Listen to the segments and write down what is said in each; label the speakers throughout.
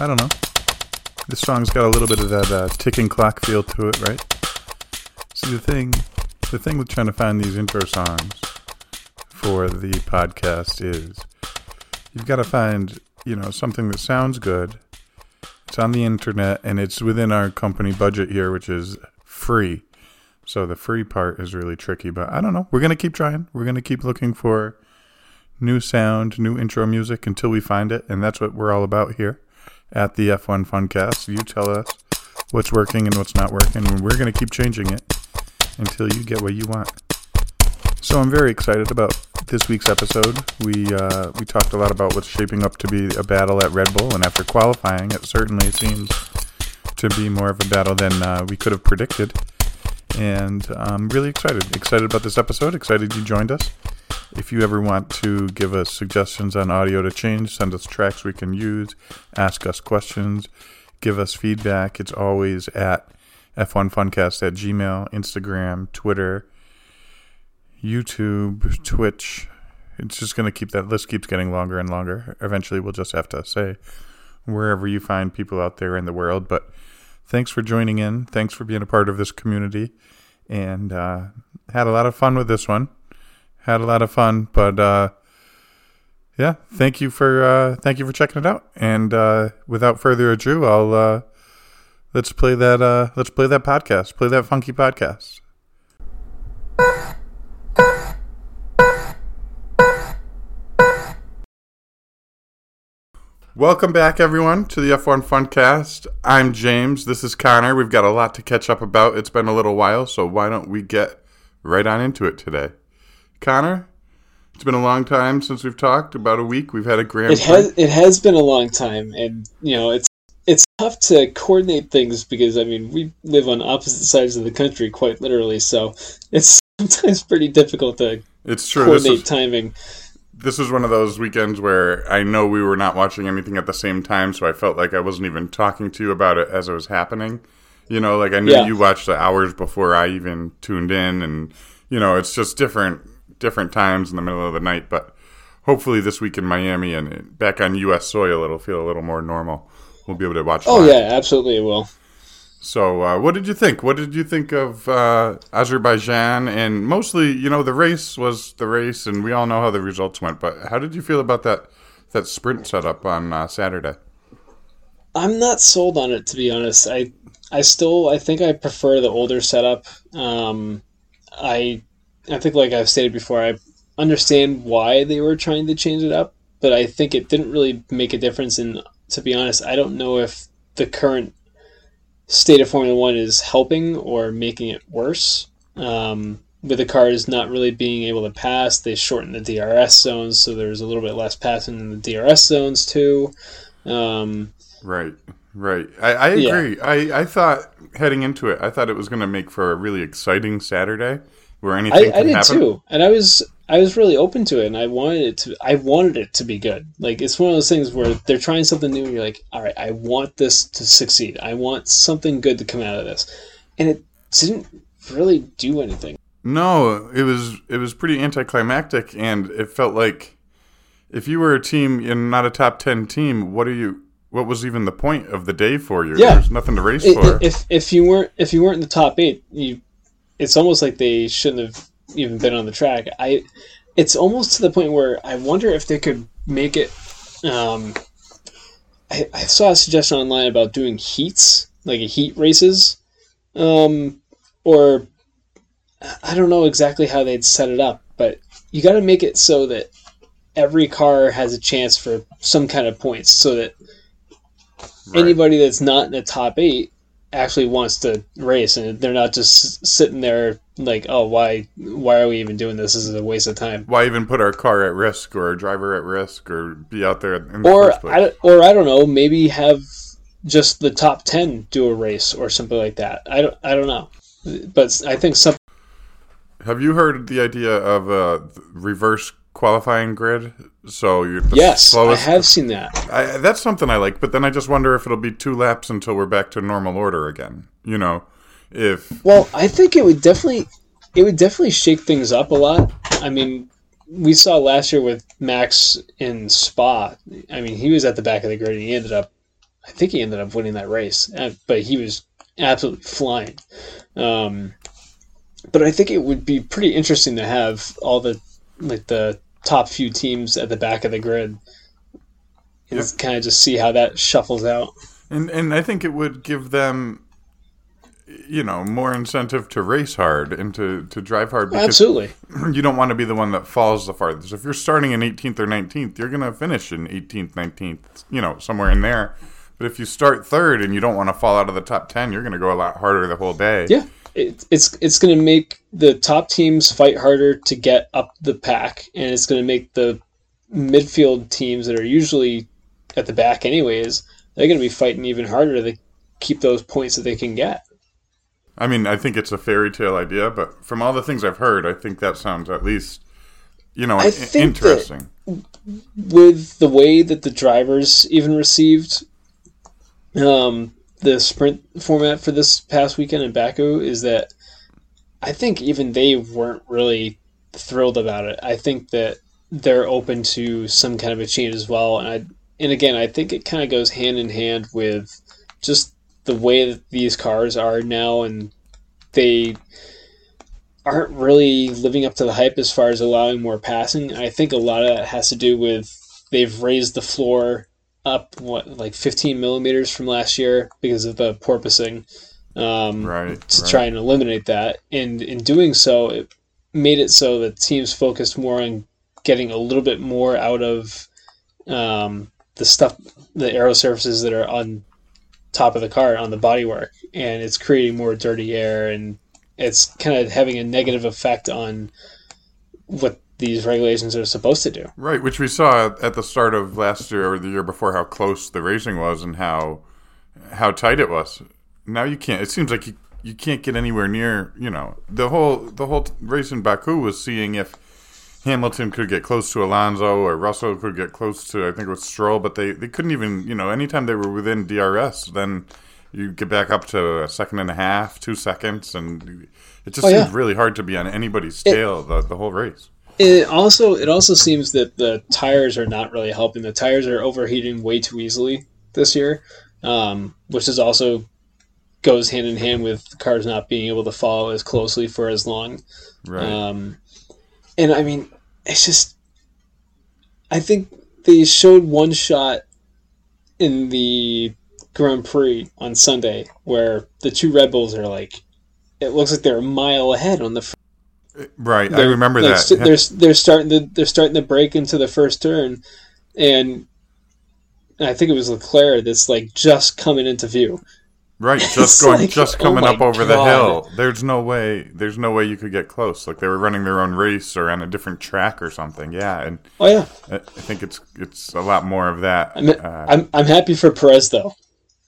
Speaker 1: I don't know. This song's got a little bit of that uh, ticking clock feel to it, right? See the thing, the thing with trying to find these intro songs for the podcast is you've got to find you know something that sounds good. It's on the internet and it's within our company budget here, which is free. So the free part is really tricky, but I don't know. We're gonna keep trying. We're gonna keep looking for new sound, new intro music until we find it, and that's what we're all about here at the F1 Funcast. You tell us what's working and what's not working, and we're going to keep changing it until you get what you want. So I'm very excited about this week's episode. We uh, we talked a lot about what's shaping up to be a battle at Red Bull, and after qualifying, it certainly seems to be more of a battle than uh, we could have predicted. And I'm really excited. Excited about this episode. Excited you joined us. If you ever want to give us suggestions on audio to change, send us tracks we can use, ask us questions, give us feedback, it's always at F1Funcast at Gmail, Instagram, Twitter, YouTube, Twitch. It's just going to keep that list keeps getting longer and longer. Eventually, we'll just have to say wherever you find people out there in the world. But thanks for joining in. Thanks for being a part of this community. And uh, had a lot of fun with this one had a lot of fun. But uh, yeah, thank you for uh, thank you for checking it out. And uh, without further ado, I'll uh, let's play that uh, let's play that podcast. Play that funky podcast. Welcome back, everyone, to the F1 Funcast. I'm James. This is Connor. We've got a lot to catch up about. It's been a little while, so why don't we get right on into it today? Connor, it's been a long time since we've talked. About a week. We've had a grand.
Speaker 2: It has. It has been a long time, and you know it's it's tough to coordinate things because I mean we live on opposite sides of the country, quite literally. So it's sometimes pretty difficult to
Speaker 1: it's true.
Speaker 2: coordinate
Speaker 1: This is,
Speaker 2: timing.
Speaker 1: this is one of those weekends where I know we were not watching anything at the same time, so I felt like I wasn't even talking to you about it as it was happening. You know, like I knew
Speaker 2: Yeah.
Speaker 1: you watched the hours before I even tuned in, and you know, it's just different different times in the middle of the night. But hopefully, this week in Miami and back on U.S. soil, it'll feel a little more normal. We'll be able to watch.
Speaker 2: Oh
Speaker 1: live.
Speaker 2: yeah, absolutely it will.
Speaker 1: So, uh, what did you think? What did you think of uh, Azerbaijan? And mostly, you know, the race was the race, and we all know how the results went. But how did you feel about that that sprint setup on uh, Saturday?
Speaker 2: I'm not sold on it to be honest. I I still I think I prefer the older setup. Um, I I think like I've stated before, I understand why they were trying to change it up, but I think it didn't really make a difference. And to be honest, I don't know if the current state of Formula One is helping or making it worse. Um, with the cars not really being able to pass, they shortened the DRS zones, so there's a little bit less passing in the DRS zones too. Um,
Speaker 1: Right, right. I, I
Speaker 2: Yeah.
Speaker 1: agree. I, I thought heading into it, I thought it was going to make for a really exciting Saturday where anything
Speaker 2: I, I did
Speaker 1: happen.
Speaker 2: too, and I was I was really open to it, and I wanted it to I wanted it to be good. Like it's one of those things where they're trying something new, and you're like, all right, I want this to succeed. I want something good to come out of this, and it didn't really do anything.
Speaker 1: No, it was it was pretty anticlimactic, and it felt like if you were a team and not a top ten team, what are you? What was even the point of the day for you?
Speaker 2: Yeah.
Speaker 1: There's nothing to race
Speaker 2: I-
Speaker 1: for.
Speaker 2: If if you weren't if you weren't in the top eight, you it's almost like they shouldn't have even been on the track. I it's almost to the point where I wonder if they could make it. Um, I, I saw a suggestion online about doing heats, like a heat races, um, or I don't know exactly how they'd set it up, but you got to make it so that every car has a chance for some kind of points, so that
Speaker 1: Right.
Speaker 2: anybody that's not in the top eight actually wants to race, and they're not just sitting there like, oh, why, why are we even doing this? This is a waste of time.
Speaker 1: Why even put our car at risk or our driver at risk or be out there in the
Speaker 2: Or? I, or I don't know, maybe have just the top ten do a race or something like that. I don't, I don't know, but I think some
Speaker 1: Have you heard the idea of uh, a reverse qualifying grid? So you're the
Speaker 2: yes,
Speaker 1: slowest.
Speaker 2: I have seen that.
Speaker 1: I, that's something I like, but then I just wonder if it'll be two laps until we're back to normal order again. You know, if
Speaker 2: Well, I think it would definitely it would definitely shake things up a lot. I mean, we saw last year with Max in Spa. I mean, he was at the back of the grid and he ended up I think he ended up winning that race, uh, but he was absolutely flying. Um, but I think it would be pretty interesting to have all the like the top few teams at the back of the grid and
Speaker 1: Yeah.
Speaker 2: kind of just see how that shuffles out.
Speaker 1: And and I think it would give them, you know, more incentive to race hard and to, to drive hard because
Speaker 2: Absolutely.
Speaker 1: you don't want to be the one that falls the farthest. If you're starting in 18th or 19th, you're going to finish in 18th, 19th, you know, somewhere in there. But if you start third and you don't want to fall out of the top 10, you're going to go a lot harder the whole day.
Speaker 2: Yeah, it, it's it's going to make the top teams fight harder to get up the pack, and it's going to make the midfield teams that are usually at the back anyways, they're going to be fighting even harder to keep those points that they can get.
Speaker 1: I mean, I think it's a fairy tale idea, but from all the things I've heard, I think that sounds at least, you know,
Speaker 2: I think
Speaker 1: interesting.
Speaker 2: With the way that the drivers even received um, the sprint format for this past weekend in Baku, is that I think even they weren't really thrilled about it. I think that they're open to some kind of a change as well, and I and again, I think it kind of goes hand in hand with just the way that these cars are now, and they aren't really living up to the hype as far as allowing more passing. I think a lot of that has to do with they've raised the floor up what like 15 millimeters from last year because of the porpoising um,
Speaker 1: Right.
Speaker 2: to
Speaker 1: right.
Speaker 2: try and eliminate that. And in doing so, it made it so that teams focused more on getting a little bit more out of um, the stuff, the aero surfaces that are on top of the car on the bodywork, and it's creating more dirty air, and it's kind of having a negative effect on what these regulations are supposed to do.
Speaker 1: Right, which we saw at the start of last year or the year before how close the racing was and how how tight it was. Now you can't. It seems like you you can't get anywhere near. You know, the whole the whole race in Baku was seeing if Hamilton could get close to Alonso or Russell could get close to I think it was Stroll, but they they couldn't even. You know, anytime they were within DRS, then you get back up to a second and a half, two seconds, and it just
Speaker 2: Oh, yeah.
Speaker 1: really hard to be on anybody's tail the the whole race.
Speaker 2: It also it also seems that the tires are not really helping. The tires are overheating way too easily this year, um, which is also goes hand in hand with cars not being able to follow as closely for as long.
Speaker 1: Right.
Speaker 2: Um, and I mean, it's just I think they showed one shot in the Grand Prix on Sunday where the two Red Bulls are like, it looks like they're a mile ahead on the
Speaker 1: right. I
Speaker 2: they're-
Speaker 1: remember
Speaker 2: like,
Speaker 1: that.
Speaker 2: They're they're starting to they're starting to break into the first turn, and I think it was Leclerc that's like just coming into view.
Speaker 1: Right, just going,
Speaker 2: like,
Speaker 1: just
Speaker 2: oh
Speaker 1: coming
Speaker 2: my
Speaker 1: up over the hill. There's no way. There's no way you could get close. Like they were running their own race or on a different track or something. Yeah, and
Speaker 2: Oh yeah,
Speaker 1: I I think it's it's a lot more of that.
Speaker 2: I'm
Speaker 1: Uh,
Speaker 2: I'm I'm happy for Perez though.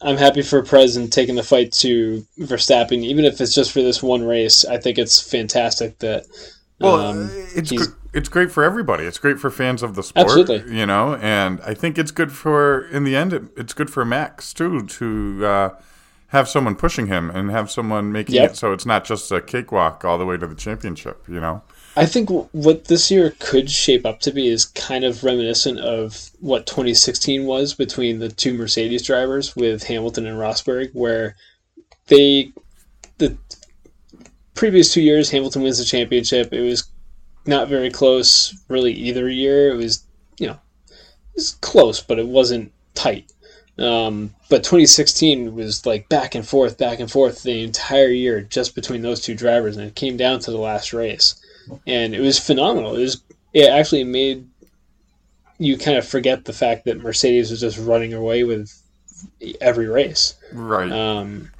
Speaker 2: I'm happy for Perez and taking the fight to Verstappen, even if it's just for this one race. I think it's fantastic that.
Speaker 1: well,
Speaker 2: um,
Speaker 1: it's
Speaker 2: he's-
Speaker 1: gr- it's great for everybody. It's great for fans of the sport.
Speaker 2: Absolutely.
Speaker 1: you know, and I think it's good for in the end. It, it's good for Max too to uh, have someone pushing him and have someone making
Speaker 2: Yep.
Speaker 1: it so it's not just a cakewalk all the way to the championship. You know.
Speaker 2: I think what this year could shape up to be is kind of reminiscent of what 2016 was between the two Mercedes drivers with Hamilton and Rosberg, where they the previous two years Hamilton wins the championship. It was not very close, really either year. It was you know it was close, but it wasn't tight. Um, but 2016 was like back and forth, back and forth the entire year just between those two drivers, and it came down to the last race and it was phenomenal. It was it actually made you kind of forget the fact that Mercedes was just running away with every race.
Speaker 1: Right.
Speaker 2: Um,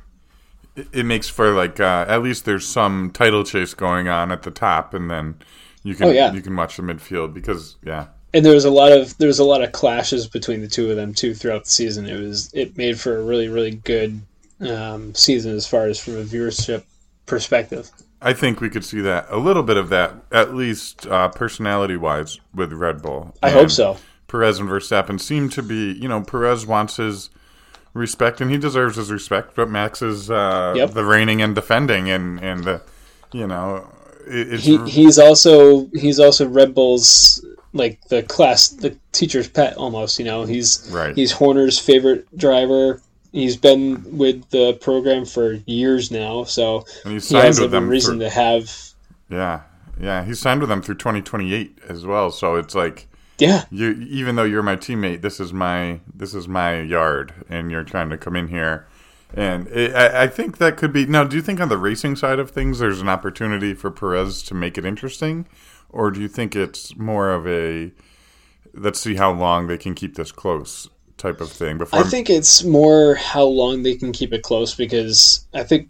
Speaker 1: it, it makes for like uh, at least there's some title chase going on at the top, and then you can
Speaker 2: Oh, yeah.
Speaker 1: you can watch the midfield because yeah,
Speaker 2: and there was a lot of there was a lot of clashes between the two of them too throughout the season. It was it made for a really really good um, season as far as from a viewership perspective.
Speaker 1: I think we could see that a little bit of that at least uh, personality wise with Red Bull.
Speaker 2: I
Speaker 1: And
Speaker 2: hope so.
Speaker 1: Perez and Verstappen seem to be you know Perez wants his respect and he deserves his respect, but Max is uh,
Speaker 2: Yep.
Speaker 1: the reigning and defending and and the you know it,
Speaker 2: He he's also he's also Red Bull's like the class, the teacher's pet almost. You know, he's
Speaker 1: Right.
Speaker 2: he's Horner's favorite driver. He's been with the program for years now, so
Speaker 1: And
Speaker 2: he
Speaker 1: signed
Speaker 2: has
Speaker 1: with
Speaker 2: every
Speaker 1: them.
Speaker 2: reason
Speaker 1: for-
Speaker 2: to have.
Speaker 1: yeah, yeah, he's signed with them through 2028 as well. So it's like
Speaker 2: Yeah,
Speaker 1: you, even though you're my teammate, this is my this is my yard, and you're trying to come in here. And it, I, I think that could be. Now, do you think on the racing side of things, there's an opportunity for Perez to make it interesting, or do you think it's more of a let's see how long they can keep this close type of thing before?
Speaker 2: I think it's more how long they can keep it close because I think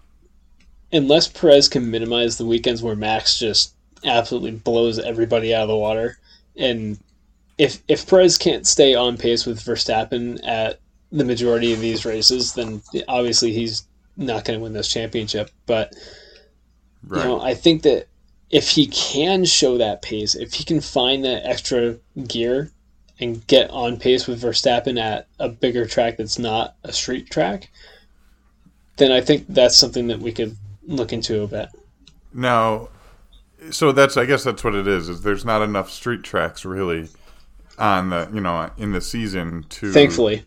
Speaker 2: unless Perez can minimize the weekends where Max just absolutely blows everybody out of the water, and if if Perez can't stay on pace with Verstappen at the majority of these races, then obviously he's not going to win this championship. But
Speaker 1: right.
Speaker 2: you know, I think that if he can show that pace, if he can find that extra gear and get on pace with Verstappen at a bigger track that's not a street track, then I think that's something that we could look into a bit.
Speaker 1: Now, so that's I guess that's what it is. Is there's not enough street tracks really on the you know in the season to
Speaker 2: Thankfully,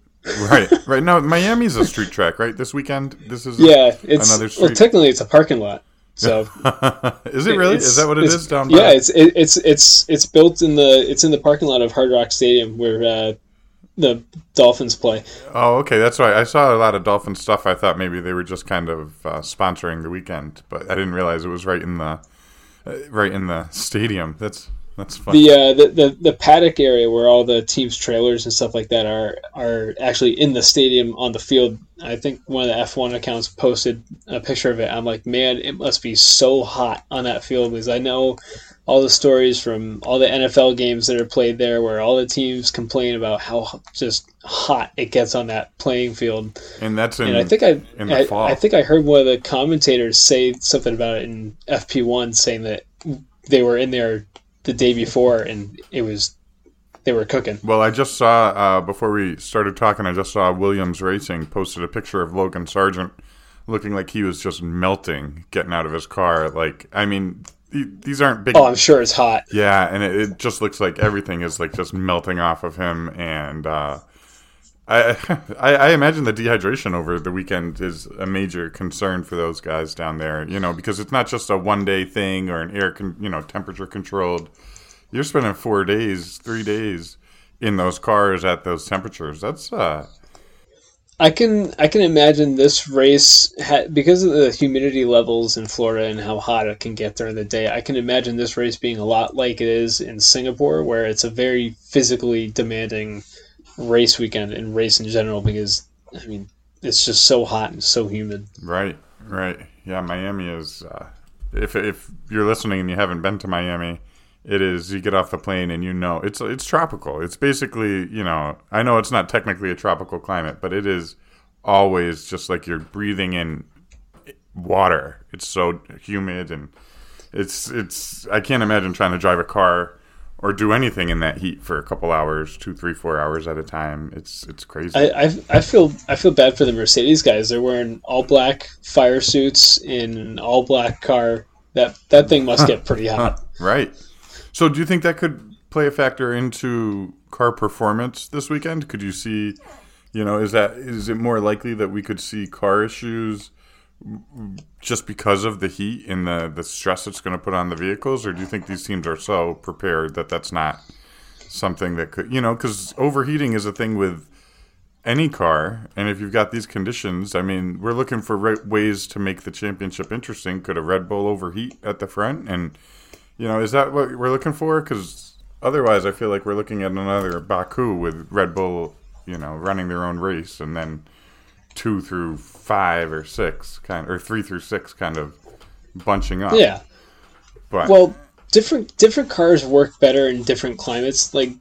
Speaker 1: right right now Miami's a street track right this weekend this is
Speaker 2: yeah, it's
Speaker 1: Another
Speaker 2: well, technically it's a parking lot. So
Speaker 1: is it really? Is that what
Speaker 2: it's-
Speaker 1: down
Speaker 2: Yeah, it's it, it's it's it's built in the it's in the parking lot of Hard Rock Stadium where uh, the Dolphins play.
Speaker 1: oh okay that's right. I saw a lot of dolphin stuff. I thought maybe they were just kind of uh, sponsoring the weekend but I didn't realize it was right in the uh, right in the stadium. That's that's fun
Speaker 2: The, uh, the the the paddock area where all the teams' trailers and stuff like that are are actually in the stadium on the field. I think one of the F one accounts posted a picture of it. I'm like, man, it must be so hot on that field because I know all the stories from all the NFL games that are played there, where all the teams complain about how just hot it gets on that playing field.
Speaker 1: and that's in
Speaker 2: And I think I, I,
Speaker 1: fall.
Speaker 2: I think I heard one of the commentators say something about it in FP1, saying that they were in there the day before and it was they were cooking.
Speaker 1: Well, I just saw uh, before we started talking. I just saw Williams Racing posted a picture of Logan Sargeant looking like he was just melting getting out of his car. Like, I mean, th- these aren't big.
Speaker 2: Oh, I'm sure it's hot.
Speaker 1: yeah, and it, it just looks like everything is like just melting off of him. And uh, I, I imagine the dehydration over the weekend is a major concern for those guys down there. You know, because it's not just a one day thing or an air, con- you know, temperature controlled. You're spending four days, three days in those cars at those temperatures. That's uh,
Speaker 2: I can I can imagine this race ha- because of the humidity levels in Florida and how hot it can get during the day. I can imagine this race being a lot like it is in Singapore, where it's a very physically demanding race weekend and race in general because I mean it's just so hot and so humid.
Speaker 1: right, right. Yeah, Miami is. Uh, if if you're listening and you haven't been to Miami, it is. You get off the plane and you know it's it's tropical. It's basically you know I know it's not technically a tropical climate, but it is always just like you're breathing in water. It's so humid and it's it's. I can't imagine trying to drive a car or do anything in that heat for a couple hours, two, three, four hours at a time. It's it's crazy.
Speaker 2: I, I, I feel I feel bad for the Mercedes guys. They're wearing all black fire suits in an all black car. That that thing must get pretty hot.
Speaker 1: Right. So, do you think that could play a factor into car performance this weekend? Could you see, you know, is that is it more likely that we could see car issues just because of the heat and the the stress it's going to put on the vehicles, or do you think these teams are so prepared that that's not something that could, you know, because overheating is a thing with any car, and if you've got these conditions, I mean, we're looking for right ways to make the championship interesting. Could a Red Bull overheat at the front and you know, is that what we're looking for? Because otherwise, I feel like we're looking at another Baku with Red Bull, you know, running their own race, and then two through five or six kind, or three through six kind of bunching up.
Speaker 2: Yeah.
Speaker 1: But
Speaker 2: Well, different different cars work better in different climates. Like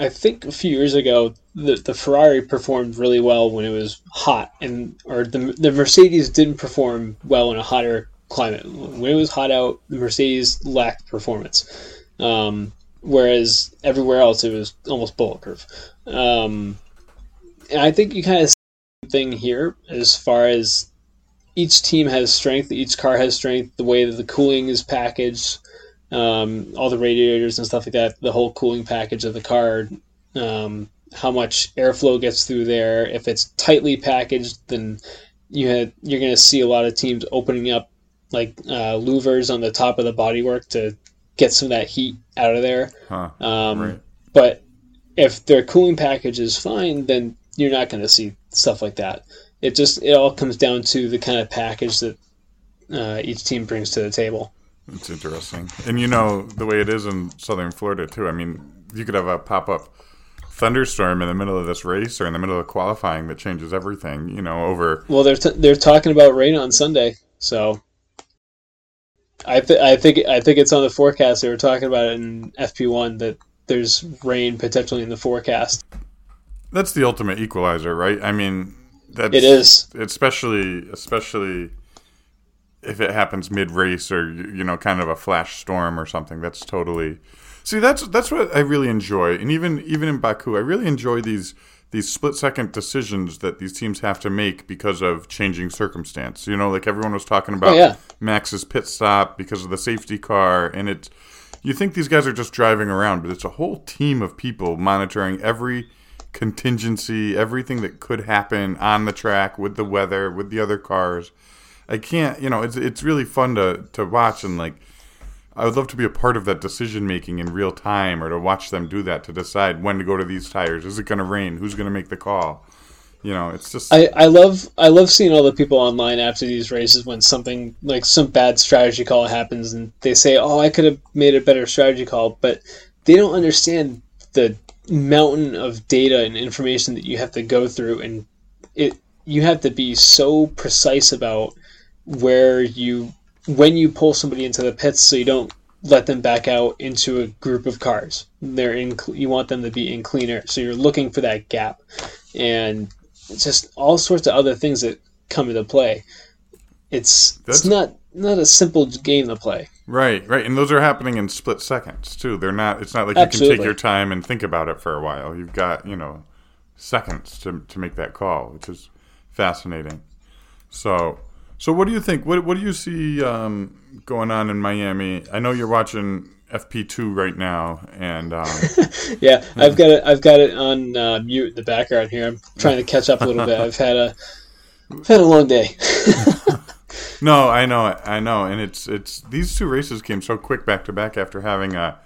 Speaker 2: I think a few years ago, the the Ferrari performed really well when it was hot, and or the the Mercedes didn't perform well in a hotter climate. When it was hot out, the Mercedes lacked performance. Um, whereas everywhere else, it was almost bulletproof. Um, and I think you kind of see the same thing here as far as each team has strength, each car has strength, the way that the cooling is packaged. um, all the radiators and stuff like that, the whole cooling package of the car, um, how much airflow gets through there. If it's tightly packaged, then you had, you're going to see a lot of teams opening up like uh, louvers on the top of the bodywork to get some of that heat out of there.
Speaker 1: Huh.
Speaker 2: Um,
Speaker 1: right.
Speaker 2: But if their cooling package is fine, then you're not going to see stuff like that. It just it all comes down to the kind of package that uh, each team brings to the table.
Speaker 1: It's interesting. And you know, the way it is in southern Florida, too. I mean, you could have a pop up thunderstorm in the middle of this race or in the middle of qualifying that changes everything, you know, over.
Speaker 2: Well, they're, t- they're talking about rain on Sunday, so. I, th- I think I think it's on the forecast. They were talking about it in FP1 that there's rain potentially in the forecast.
Speaker 1: That's the ultimate equalizer, right? I mean, that's,
Speaker 2: It is.
Speaker 1: especially especially if it happens mid race or you know, kind of a flash storm or something. That's totally. See, that's that's what I really enjoy, and even even in Baku, I really enjoy these these split second decisions that these teams have to make because of changing circumstance. You know, like everyone was talking about
Speaker 2: Oh, yeah.
Speaker 1: Max's pit stop because of the safety car, and it. You think these guys are just driving around, but it's a whole team of people monitoring every contingency, everything that could happen on the track with the weather, with the other cars. I can't, you know, it's it's really fun to to watch and like I would love to be a part of that decision making in real time or to watch them do that to decide when to go to these tires. Is it going to rain? Who's going to make the call? You know, it's just
Speaker 2: I, I love I love seeing all the people online after these races when something like some bad strategy call happens and they say, "Oh, I could have made a better strategy call," but they don't understand the mountain of data and information that you have to go through and it you have to be so precise about where you when you pull somebody into the pits so you don't let them back out into a group of cars. They're in you want them to be in cleaner. So you're looking for that gap. And it's just all sorts of other things that come into play. It's
Speaker 1: That's-
Speaker 2: it's not not a simple game to play.
Speaker 1: Right, right, and those are happening in split seconds too. They're not. It's not like you can take your time and think about it for a while. You've got you know seconds to to make that call, which is fascinating. So, so what do you think? What what do you see um, going on in Miami? I know you're watching FP two right now, and um,
Speaker 2: Yeah, I've got it. I've got it on uh, mute in the background here. I'm trying to catch up a little bit. I've had a I've had a long day.
Speaker 1: no, I know, I know, and it's it's these two races came so quick back to back after having a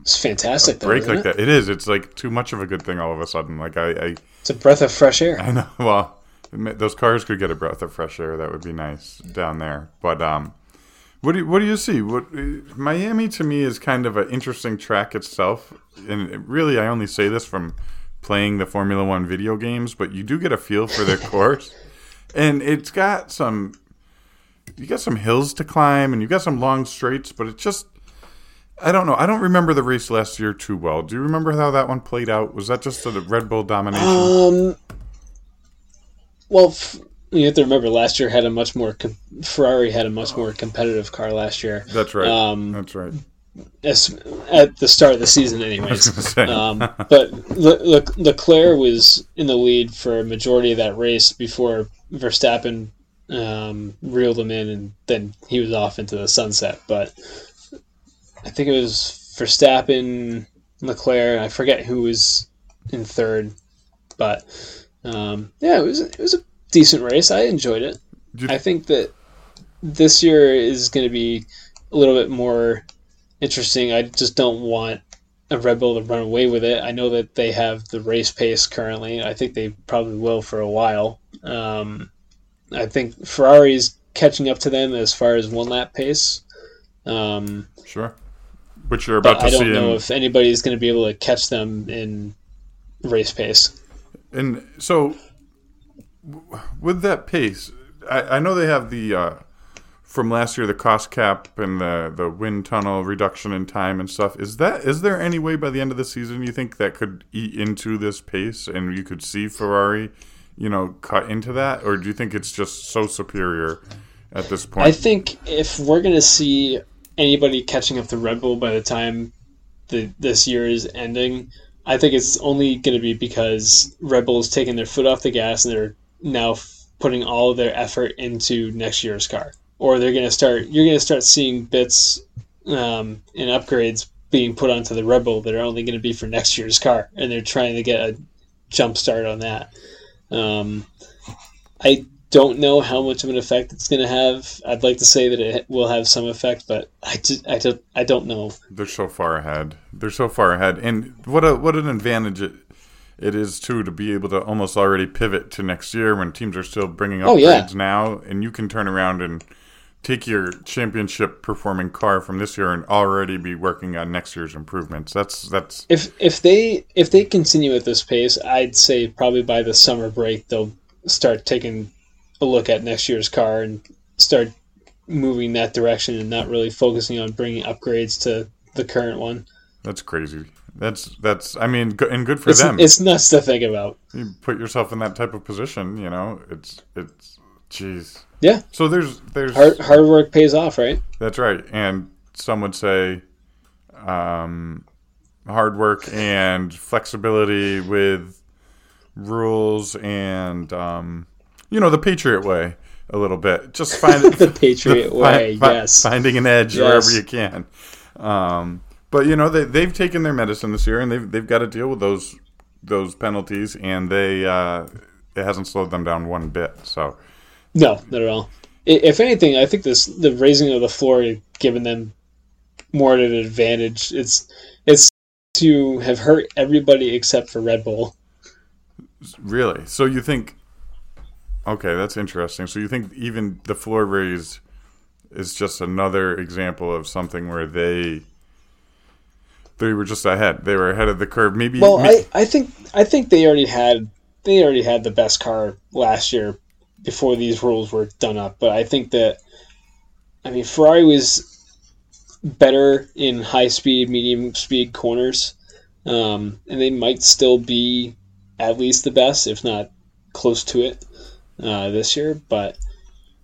Speaker 2: It's fantastic, though.
Speaker 1: break like
Speaker 2: it?
Speaker 1: that. It is. It's like too much of a good thing all of a sudden. Like I, I
Speaker 2: It's a breath of fresh air.
Speaker 1: I know. Well, those cars could get a breath of fresh air. That would be nice down there. But um, what do you, what do you see? What Miami to me is kind of an interesting track itself, and really, I only say this from playing the Formula One video games, but you do get a feel for their course, and it's got some. You got some hills to climb, and you got some long straights, but it just. I don't know. I don't remember the race last year too well. Do you remember how that one played out? Was that just a Red Bull domination?
Speaker 2: Um, well, f- you have to remember last year had a much more com- Ferrari had a much more competitive car last year.
Speaker 1: That's right.
Speaker 2: um,
Speaker 1: That's right.
Speaker 2: As, at the start of the season, anyways. Um, but Le- Le- Leclerc was in the lead for a majority of that race before Verstappen um, reeled him in, and then he was off into the sunset. But I think it was Verstappen, Leclerc. I forget who was in third, but um, yeah, it was it was a decent race. I enjoyed it.
Speaker 1: Did-
Speaker 2: I think that this year is going to be a little bit more interesting. I just don't want a Red Bull to run away with it. I know that they have the race pace currently. I think they probably will for a while. Um, I think Ferrari's catching up to them as far as one lap pace. Um,
Speaker 1: Sure. Which you're about to
Speaker 2: I
Speaker 1: see
Speaker 2: don't know
Speaker 1: in,
Speaker 2: if anybody's going to be able to catch them in race pace.
Speaker 1: and so w- with that pace, I, I know they have the uh, from last year the cost cap and the the wind tunnel reduction in time and stuff. Is that is there any way by the end of the season you think that could eat into this pace and you could see Ferrari, you know, cut into that, or do you think it's just so superior at this point?
Speaker 2: I think if we're to see anybody catching up to Red Bull by the time the this year is ending, I think it's only going to be because Red Bull is taking their foot off the gas and they're now f- putting all of their effort into next year's car. Or they're going to start. You're going to start seeing bits um, and upgrades being put onto the Red Bull that are only going to be for next year's car, and they're trying to get a jump start on that. Um, I don't know how much of an effect it's going to have. I'd like to say that it will have some effect, but I, just, I, don't, I don't know.
Speaker 1: They're so far ahead. They're so far ahead, and what a what an advantage it it is too to be able to almost already pivot to next year when teams are still bringing upgrades
Speaker 2: Oh, yeah.
Speaker 1: now, and you can turn around and take your championship performing car from this year and already be working on next year's improvements. That's that's
Speaker 2: If if they if they continue at this pace, I'd say probably by the summer break they'll start taking a look at next year's car and start moving that direction and not really focusing on bringing upgrades to the current one.
Speaker 1: that's crazy. That's that's I mean, and good for
Speaker 2: It's,
Speaker 1: them.
Speaker 2: it's nuts to think about.
Speaker 1: you put yourself in that type of position, you know. It's it's jeez.
Speaker 2: Yeah,
Speaker 1: So there's there's
Speaker 2: hard hard work pays off, right?
Speaker 1: That's right. And some would say um, hard work and flexibility with rules and, um, you know, the Patriot way a little bit. Just find
Speaker 2: The Patriot way,
Speaker 1: fi-
Speaker 2: yes.
Speaker 1: Finding an edge
Speaker 2: Yes.
Speaker 1: wherever you can. Um, but, you know, they, they've taken their medicine this year and they've, they've got to deal with those those penalties and they uh, it hasn't slowed them down one bit. So
Speaker 2: No, not at all. If anything, I think this the raising of the floor given them more of an advantage. It's it's to have hurt everybody except for Red Bull.
Speaker 1: Really? So you think? Okay, that's interesting. So you think even the floor raise is just another example of something where they they were just ahead. They were ahead of the curve. Maybe.
Speaker 2: Well,
Speaker 1: may-
Speaker 2: I, I think I think they already had they already had the best car last year before these rules were done up. But I think that I mean Ferrari was better in high speed, medium speed corners, um, and they might still be at least the best, if not close to it, uh, this year. But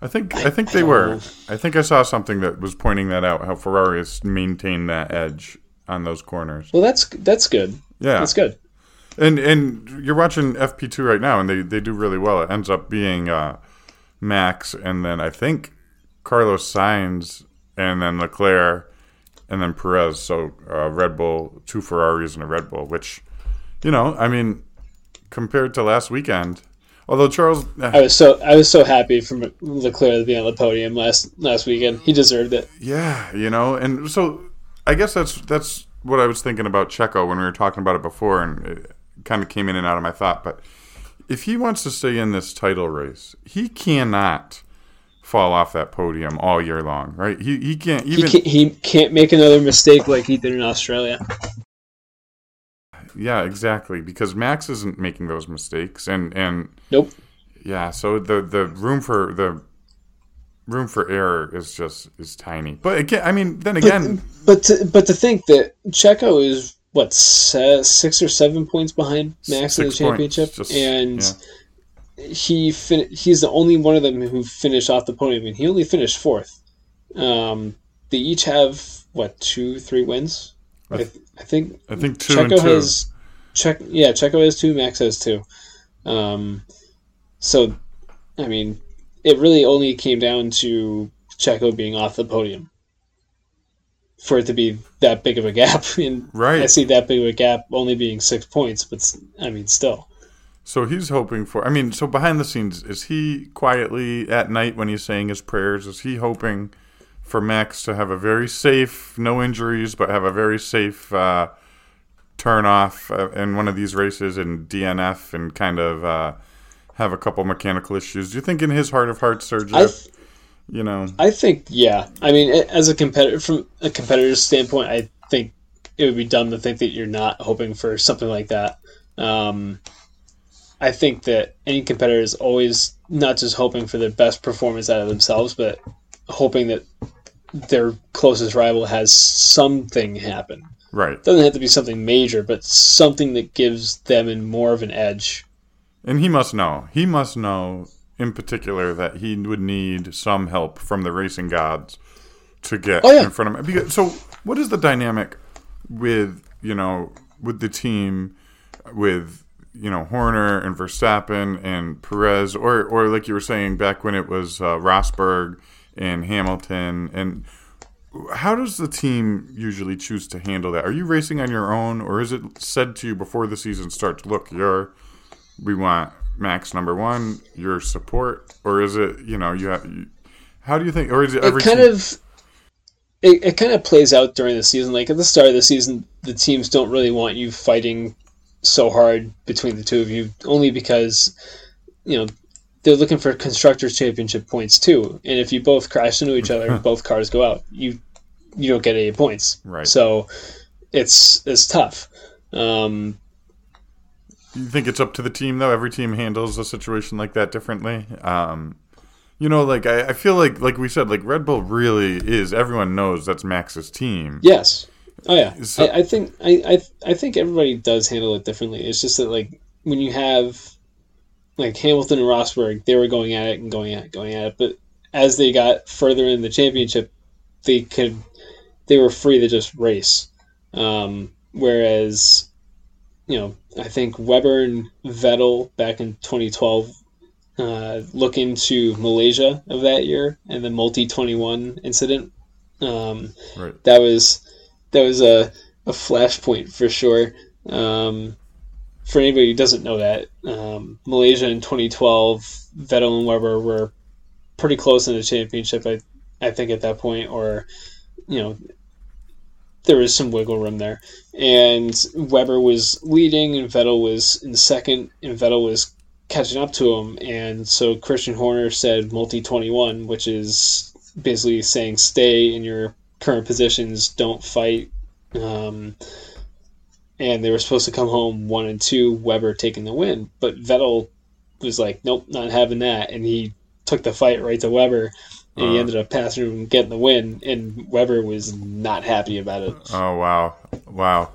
Speaker 1: I think I think
Speaker 2: I
Speaker 1: they were.
Speaker 2: know.
Speaker 1: I think I saw something that was pointing that out. How Ferrari has maintained that edge on those corners.
Speaker 2: well, that's that's good.
Speaker 1: Yeah,
Speaker 2: That's good.
Speaker 1: And and you're watching FP2 right now, and they, they do really well. It ends up being uh, Max, and then I think Carlos Sainz, and then Leclerc, and then Perez. So uh, Red Bull, two Ferraris, and a Red Bull. Which, you know, I mean, compared to last weekend, although Charles,
Speaker 2: I was so I was so happy for Leclerc to be on the podium last last weekend. He deserved it.
Speaker 1: Yeah, you know, and so I guess that's that's what I was thinking about Checo when we were talking about it before, and it kind of came in and out of my thought. But if he wants to stay in this title race, he cannot fall off that podium all year long, right? He he can't
Speaker 2: He can't, he can't make another mistake like he did in Australia.
Speaker 1: yeah, exactly because Max isn't making those mistakes, and and
Speaker 2: Nope.
Speaker 1: yeah, so the the room for the room for error is just is tiny. But again, I mean, then again,
Speaker 2: But to, but to think that Checo is what six or seven points behind Max in the championship,
Speaker 1: just-
Speaker 2: and he fin- he's the only one of them who finished off the podium, and he only finished fourth. Um, they each have what two, three wins. I, th- I think
Speaker 1: I think two
Speaker 2: Checo
Speaker 1: two.
Speaker 2: has Check yeah, Checo has two, Max has two. Um, so, I mean, it really only came down to Checo being off the podium for it to be that big of a gap. And
Speaker 1: Right.
Speaker 2: I see that big of a gap only being six points, but I mean, still.
Speaker 1: So he's hoping for. I mean, so behind the scenes, is he quietly at night when he's saying his prayers? Is he hoping for Max to have a very safe, no injuries, but have a very safe uh, turn off uh, in one of these races and DNF and kind of uh, have a couple mechanical issues? Do you think in his heart of hearts, Sergio, you know,
Speaker 2: I think yeah. I mean, as a competitor from a competitor's standpoint, I think it would be dumb to think that you're not hoping for something like that. Um, I think that any competitor is always not just hoping for the best performance out of themselves, but hoping that their closest rival has something happen.
Speaker 1: right?
Speaker 2: doesn't have to be something major, but something that gives them in more of an edge.
Speaker 1: And he must know. He must know in particular that he would need some help from the racing gods to get
Speaker 2: Oh, yeah.
Speaker 1: in front of him. Because, so, what is the dynamic with you know with the team with you know Horner and Verstappen and Perez, or or like you were saying back when it was uh, Rosberg and Hamilton, and how does the team usually choose to handle that? Are you racing on your own, or is it said to you before the season starts? Look, you're we want Max number one, your support, or is it you know you have? You, how do you think, or is it every
Speaker 2: it kind
Speaker 1: team-
Speaker 2: of it, it kind of plays out during the season. Like at the start of the season, the teams don't really want you fighting so hard between the two of you, only because you know they're looking for constructors championship points too. And if you both crash into each other, both cars go out, you you don't get any points.
Speaker 1: Right.
Speaker 2: So it's it's tough. Um,
Speaker 1: You think it's up to the team though? Every team handles a situation like that differently. Um, you know, like I, I feel like, like we said, like Red Bull really is. Everyone knows that's Max's team.
Speaker 2: Yes. Oh yeah.
Speaker 1: So-
Speaker 2: I, I think I, I I think everybody does handle it differently. It's just that like when you have like Hamilton and Rosberg, they were going at it and going at it, going at it, but as they got further in the championship, they could they were free to just race. Um, whereas, you know, I think Webber and Vettel back in 2012 uh, look into Malaysia of that year and the multi 21 incident. Um,
Speaker 1: Right.
Speaker 2: that was that was a, a flashpoint for sure. Um, for anybody who doesn't know that, um, Malaysia in 2012, Vettel and Webber were pretty close in the championship. I I think at that point, or you know, there was some wiggle room there, and Webber was leading, and Vettel was in second, and Vettel was catching up to him, and so Christian Horner said multi 21, which is basically saying stay in your current positions, don't fight. Um, and they were supposed to come home one and two, Webber taking the win. But Vettel was like, nope, not having that. And he took the fight right to Webber. And he
Speaker 1: Uh.
Speaker 2: ended up passing him and getting the win. And Webber was not happy about it.
Speaker 1: Oh wow, wow.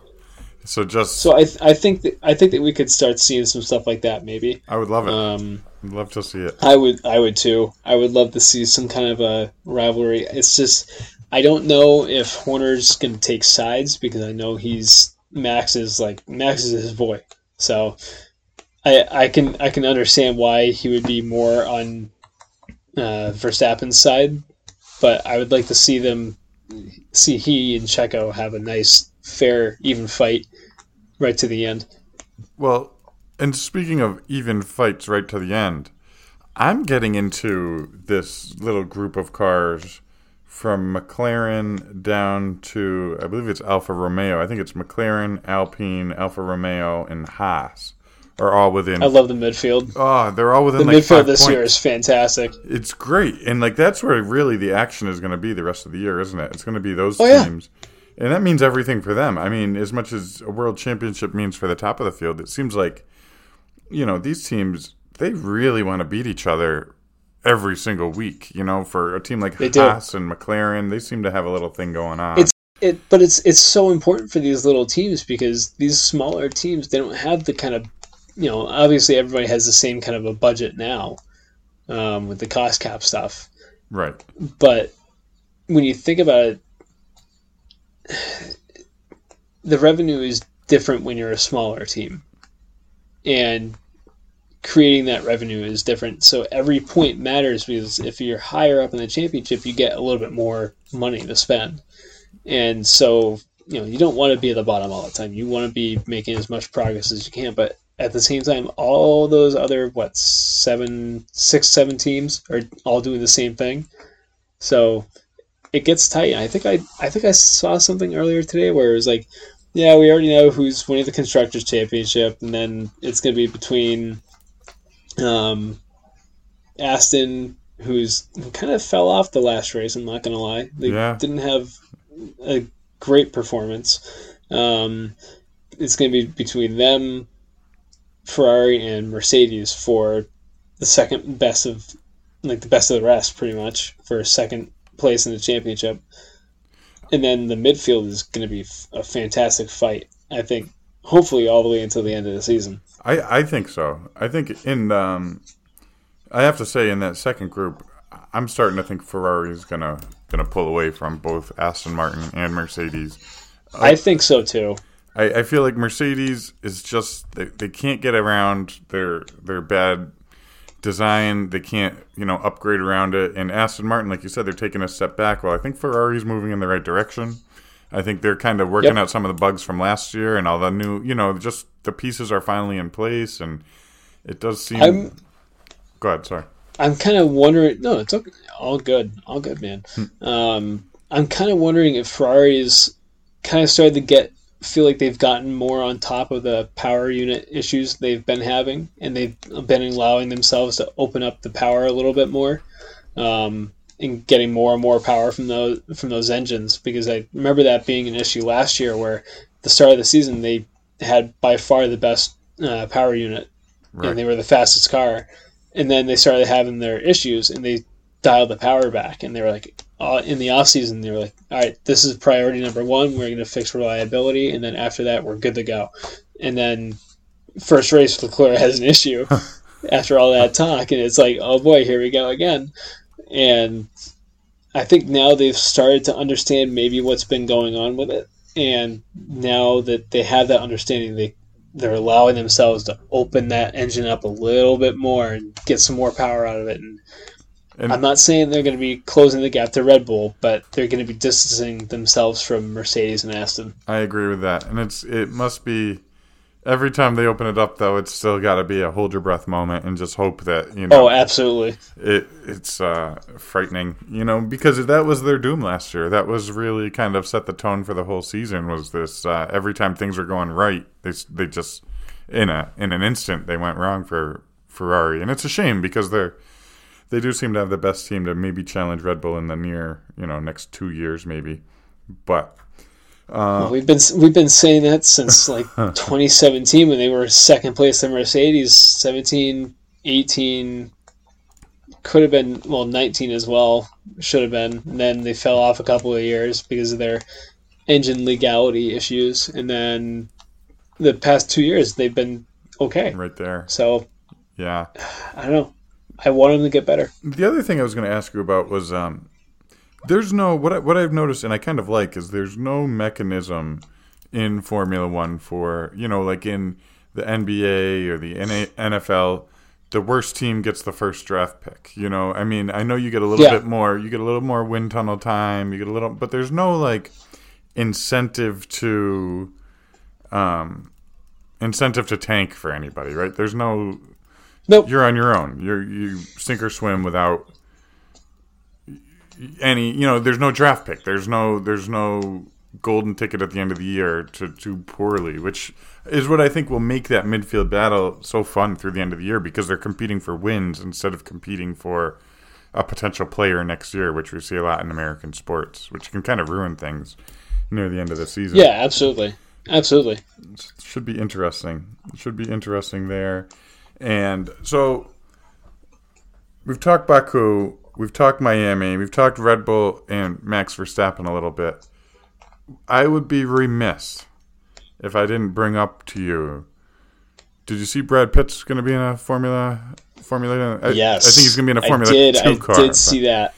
Speaker 1: So just
Speaker 2: So I, th- I think that I think that we could start seeing some stuff like that maybe.
Speaker 1: I would love it.
Speaker 2: Um,
Speaker 1: I'd love to see it.
Speaker 2: I would I would too. I would love to see some kind of a rivalry. It's just I don't know if Horner's going to take sides because I know he's Max is like Max is his boy. So I I can I can understand why he would be more on uh, Verstappen's side, but I would like to see them see he and Checo have a nice fair even fight right to the end.
Speaker 1: Well, and speaking of even fights right to the end, I'm getting into this little group of cars from McLaren down to I believe it's Alfa Romeo. I think it's McLaren, Alpine, Alfa Romeo, and Haas are all within.
Speaker 2: I love the midfield.
Speaker 1: Oh, they're all within
Speaker 2: The
Speaker 1: like
Speaker 2: midfield this
Speaker 1: points.
Speaker 2: year is fantastic.
Speaker 1: It's great, and like that's where really the action is going to be the rest of the year, isn't it? It's going to be those
Speaker 2: Oh, yeah.
Speaker 1: teams, and that means everything for them. I mean, as much as a world championship means for the top of the field, it seems like you know these teams they really want to beat each other every single week. You know, for a team like
Speaker 2: They do.
Speaker 1: Haas and McLaren, they seem to have a little thing going on.
Speaker 2: It's- it but it's it's so important for these little teams because these smaller teams they don't have the kind of you know obviously everybody has the same kind of a budget now um, with the cost cap stuff.
Speaker 1: Right.
Speaker 2: but when you think about it the revenue is different when you're a smaller team. And creating that revenue is different. So every point matters because if you're higher up in the championship you get a little bit more money to spend. And so you know you don't want to be at the bottom all the time. You want to be making as much progress as you can but at the same time all those other what seven six seven teams are all doing the same thing so it gets tight. I think I I think I saw something earlier today where it was like, yeah, we already know who's winning the constructors championship, and then it's going to be between um, Aston, who's who kind of fell off the last race. I'm not going to lie, they
Speaker 1: Yeah.
Speaker 2: didn't have a great performance. Um, it's going to be between them, Ferrari, and Mercedes for the second best of like the best of the rest, pretty much for second place in the championship. And then the midfield is going to be a fantastic fight. I think, hopefully, all the way until the end of the season.
Speaker 1: I, I think so. I think in um, I have to say in that second group, I'm starting to think Ferrari's gonna gonna pull away from both Aston Martin and Mercedes.
Speaker 2: I think so too.
Speaker 1: I, I feel like Mercedes is just they, they can't get around their their bad design. They can't, you know, upgrade around it. And Aston Martin, like you said, they're taking a step back. Well, I think Ferrari's moving in the right direction. I think they're kind of working
Speaker 2: Yep.
Speaker 1: out some of the bugs from last year, and all the new, you know, just the pieces are finally in place, and it does seem.
Speaker 2: I'm
Speaker 1: Go ahead, sorry.
Speaker 2: I'm kind of wondering. No, it's okay. all good, all good, man.
Speaker 1: Hmm.
Speaker 2: Um, I'm kind of wondering if Ferrari's kind of started to get feel like they've gotten more on top of the power unit issues they've been having, and they've been allowing themselves to open up the power a little bit more, um, and getting more and more power from those from those engines. Because I remember that being an issue last year, where at the start of the season they had by far the best uh, power unit
Speaker 1: Right.
Speaker 2: and they were the fastest car. And then they started having their issues, and they dialed the power back. And they were like, uh, in the off season, they were like, "All right, this is priority number one. We're going to fix reliability, and then after that, we're good to go." And then first race, Leclerc has an issue after all that talk, and it's like, "Oh boy, here we go again." And I think now they've started to understand maybe what's been going on with it, and now that they have that understanding, they they're allowing themselves to open that engine up a little bit more and get some more power out of it. And,
Speaker 1: And-
Speaker 2: I'm not saying they're going to be closing the gap to Red Bull, but they're going to be distancing themselves from Mercedes and Aston.
Speaker 1: I agree with that, and it's it must be every time they open it up though. It's still got to be a hold your breath moment and just hope that you know
Speaker 2: Oh, absolutely.
Speaker 1: it it's uh, frightening, you know, because that was their doom last year. That was really kind of set the tone for the whole season. Was this uh, every time things were going right, they they just in a in an instant they went wrong for Ferrari, and it's a shame because they're they do seem to have the best team to maybe challenge Red Bull in the near you know next two years maybe, but uh,
Speaker 2: Well, we've been we've been saying that since like 2017 when they were second place to Mercedes. 17, 18, could have been well 19 as well. Should have been. And then they fell off a couple of years because of their engine legality issues. And then the past two years they've been okay.
Speaker 1: right there,
Speaker 2: So
Speaker 1: yeah.
Speaker 2: I don't know. I want them to get better.
Speaker 1: The other thing I was going to ask you about was um, there's no what I, what I've noticed and I kind of like is there's no mechanism in Formula One for you know like in the NBA or the NA, NFL the worst team gets the first draft pick. You know, I mean, I know you get a little
Speaker 2: Yeah.
Speaker 1: bit more, you get a little more wind tunnel time, you get a little, but there's no like incentive to um incentive to tank for anybody, right? There's no
Speaker 2: Nope.
Speaker 1: you're on your own. You're you sink or swim without any. You know, there's no draft pick. There's no there's no golden ticket at the end of the year to do poorly, which is what I think will make that midfield battle so fun through the end of the year because they're competing for wins instead of competing for a potential player next year, which we see a lot in American sports, which can kind of ruin things near the end of the season
Speaker 2: Yeah, absolutely, absolutely.
Speaker 1: should be interesting. It should be interesting there. And so we've talked Baku, we've talked Miami, we've talked Red Bull and Max Verstappen a little bit. I would be remiss if I didn't bring up to you. Did you see Brad Pitt's going to be in a Formula Formula? I,
Speaker 2: Yes,
Speaker 1: I think he's going to be in a Formula
Speaker 2: I did.
Speaker 1: Two
Speaker 2: I
Speaker 1: car.
Speaker 2: did
Speaker 1: but-
Speaker 2: see that.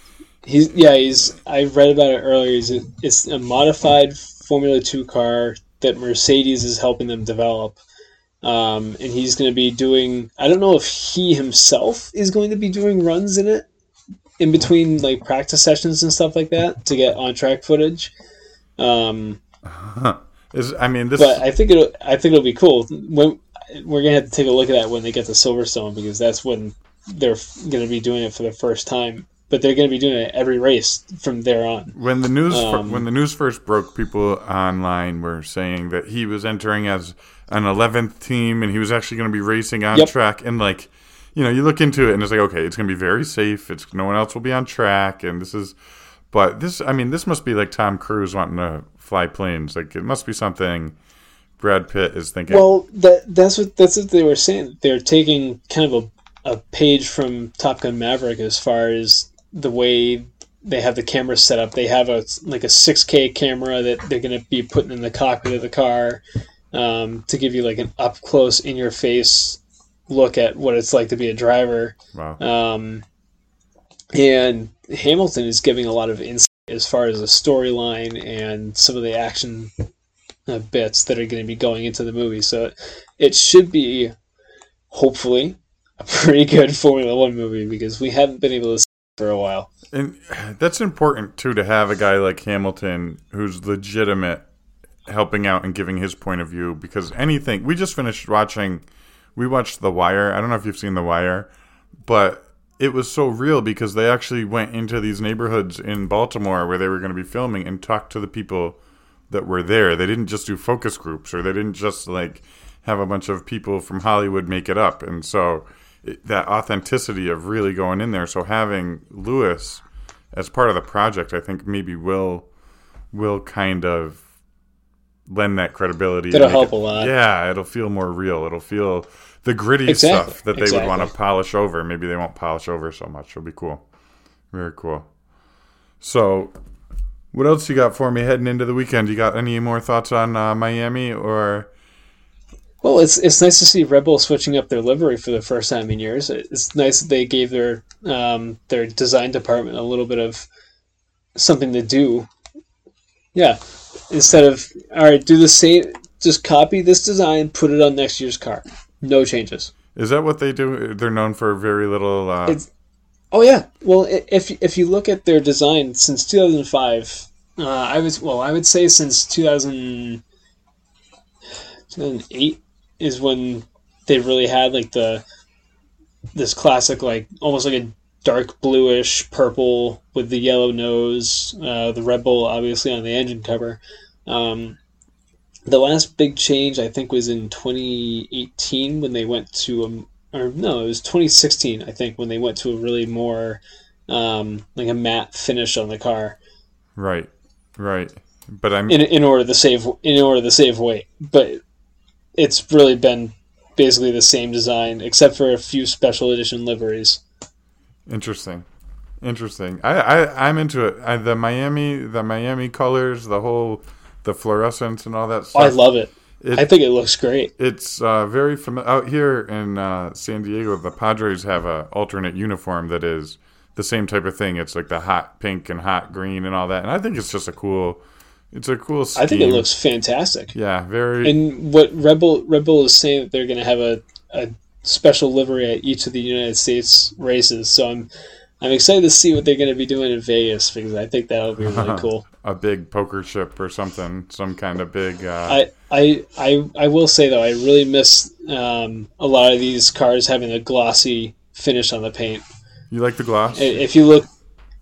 Speaker 2: He's yeah. He's. I read about it earlier. He's a, it's a modified Formula Two car that Mercedes is helping them develop, um, and he's going to be doing. I don't know if he himself is going to be doing runs in it, in between like practice sessions and stuff like that to get on track footage. Um,
Speaker 1: Is I mean this.
Speaker 2: but I think it'll. I think it'll be cool. When we're gonna have to take a look at that when they get to Silverstone because that's when they're gonna be doing it for the first time. But they're gonna be doing it every race from there on.
Speaker 1: When the news
Speaker 2: Um,
Speaker 1: when the news first broke, people online were saying that he was entering as an 11th team and he was actually going to be racing on
Speaker 2: Yep.
Speaker 1: track. And like, you know, you look into it and it's like, okay, it's going to be very safe. It's no one else will be on track, and this is. But this, I mean, this must be like Tom Cruise wanting to fly planes. Like it must be something Brad Pitt is thinking.
Speaker 2: Well, that that's what that's what they were saying. They're taking kind of a, a page from Top Gun Maverick as far as the way they have the camera set up. They have a like a 6K camera that they're going to be putting in the cockpit of the car um, to give you like an up close, in your face look at what it's like to be a driver.
Speaker 1: wow.
Speaker 2: Um, and Hamilton is giving a lot of insight as far as the storyline and some of the action uh, bits that are going to be going into the movie. So it should be, hopefully, a pretty good Formula One movie because we haven't been able to for a while.
Speaker 1: And that's important too to have a guy like Hamilton who's legitimate helping out and giving his point of view because anything we just finished watching we watched The Wire. I don't know if you've seen The Wire, but it was so real because they actually went into these neighborhoods in Baltimore where they were going to be filming and talked to the people that were there. They didn't just do focus groups or they didn't just like have a bunch of people from Hollywood make it up. And so that authenticity of really going in there. So having Lewis as part of the project, I think maybe will will kind of lend that credibility.
Speaker 2: It'll help
Speaker 1: it-
Speaker 2: a lot.
Speaker 1: Yeah, it'll feel more real. It'll feel the gritty
Speaker 2: Exactly,
Speaker 1: stuff that they would want to polish over. Maybe they won't polish over so much. It'll be cool. Very cool. So, what else you got for me heading into the weekend? You got any more thoughts on uh, Miami or?
Speaker 2: Well, it's it's nice to see Red Bull switching up their livery for the first time in years. It's nice that they gave their um, their design department a little bit of something to do. Yeah, instead of all right, do the same, just copy this design, put it on next year's car. No changes.
Speaker 1: Is that what they do? They're known for very little. Uh,
Speaker 2: It's- Oh yeah. Well, if if you look at their design since 2005, uh, I was well, I would say since 2000, 2008 is when they really had like the this classic like almost like a dark bluish purple with the yellow nose, uh, the Red Bull obviously on the engine cover. Um, the last big change I think was in 2018 when they went to a or no, it was 2016, I think, when they went to a really more um, like a matte finish on the car
Speaker 1: right, right. But I'm
Speaker 2: in, in order to save in order to save weight. But it's really been basically the same design except for a few special edition liveries.
Speaker 1: Interesting, interesting. I, I I'm into it. I, the Miami, the Miami colors, the whole, the fluorescence and all that stuff.
Speaker 2: I love it.
Speaker 1: It-
Speaker 2: I think it looks great.
Speaker 1: It's uh, very familiar out here in uh, San Diego. The Padres have a alternate uniform that is the same type of thing. It's like the hot pink and hot green and all that. And I think it's just a cool. It's a cool. Scheme.
Speaker 2: I think it looks fantastic.
Speaker 1: Yeah, very.
Speaker 2: And what Red Bull Red Bull is saying that they're going to have a, a special livery at each of the United States races. So I'm I'm excited to see what they're going to be doing in Vegas because I think that'll be really cool.
Speaker 1: a big poker chip or something, some kind of big. Uh,
Speaker 2: I, I I I will say though I really miss um, a lot of these cars having a glossy finish on the paint.
Speaker 1: you like the gloss?
Speaker 2: If you look,